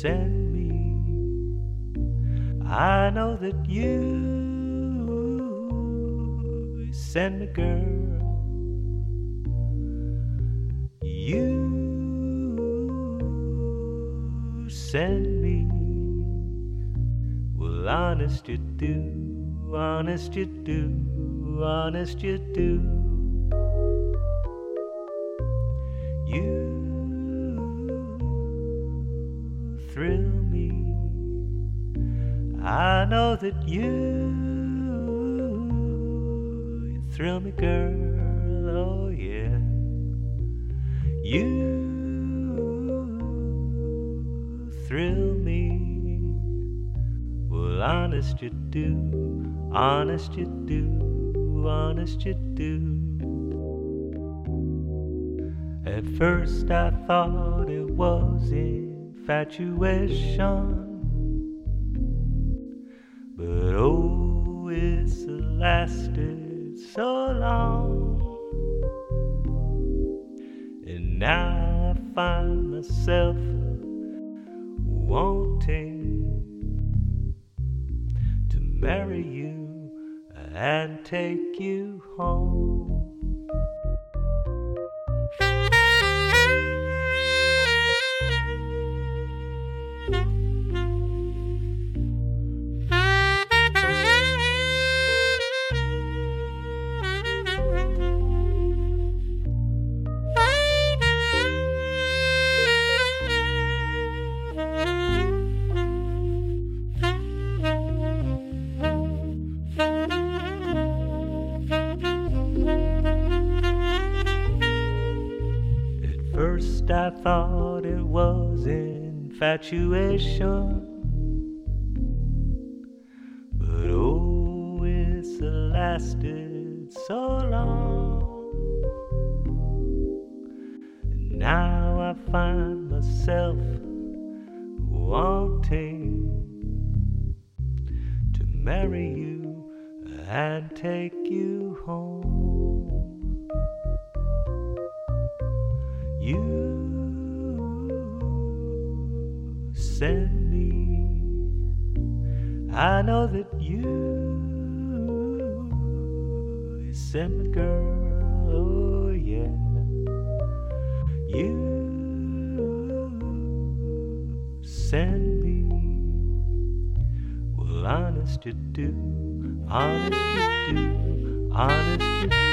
send me. I know that you send me, girl. You send me. Well, honest you do, honest you do, honest you do. You thrill me. I know that you, you thrill me, girl. Oh, yeah. You thrill me. Well, honest you do, honest you do, honest you do. At first I thought it was infatuation. But oh, it's lasted so long. And now I find myself wanting to marry you and take you home. I thought it was infatuation. But oh, it's lasted so long. And now I find myself wanting to marry you and take you home. You send me. I know that you send me, girl. Oh, yeah. You send me. Well, honest you do, honest you do, honest you do.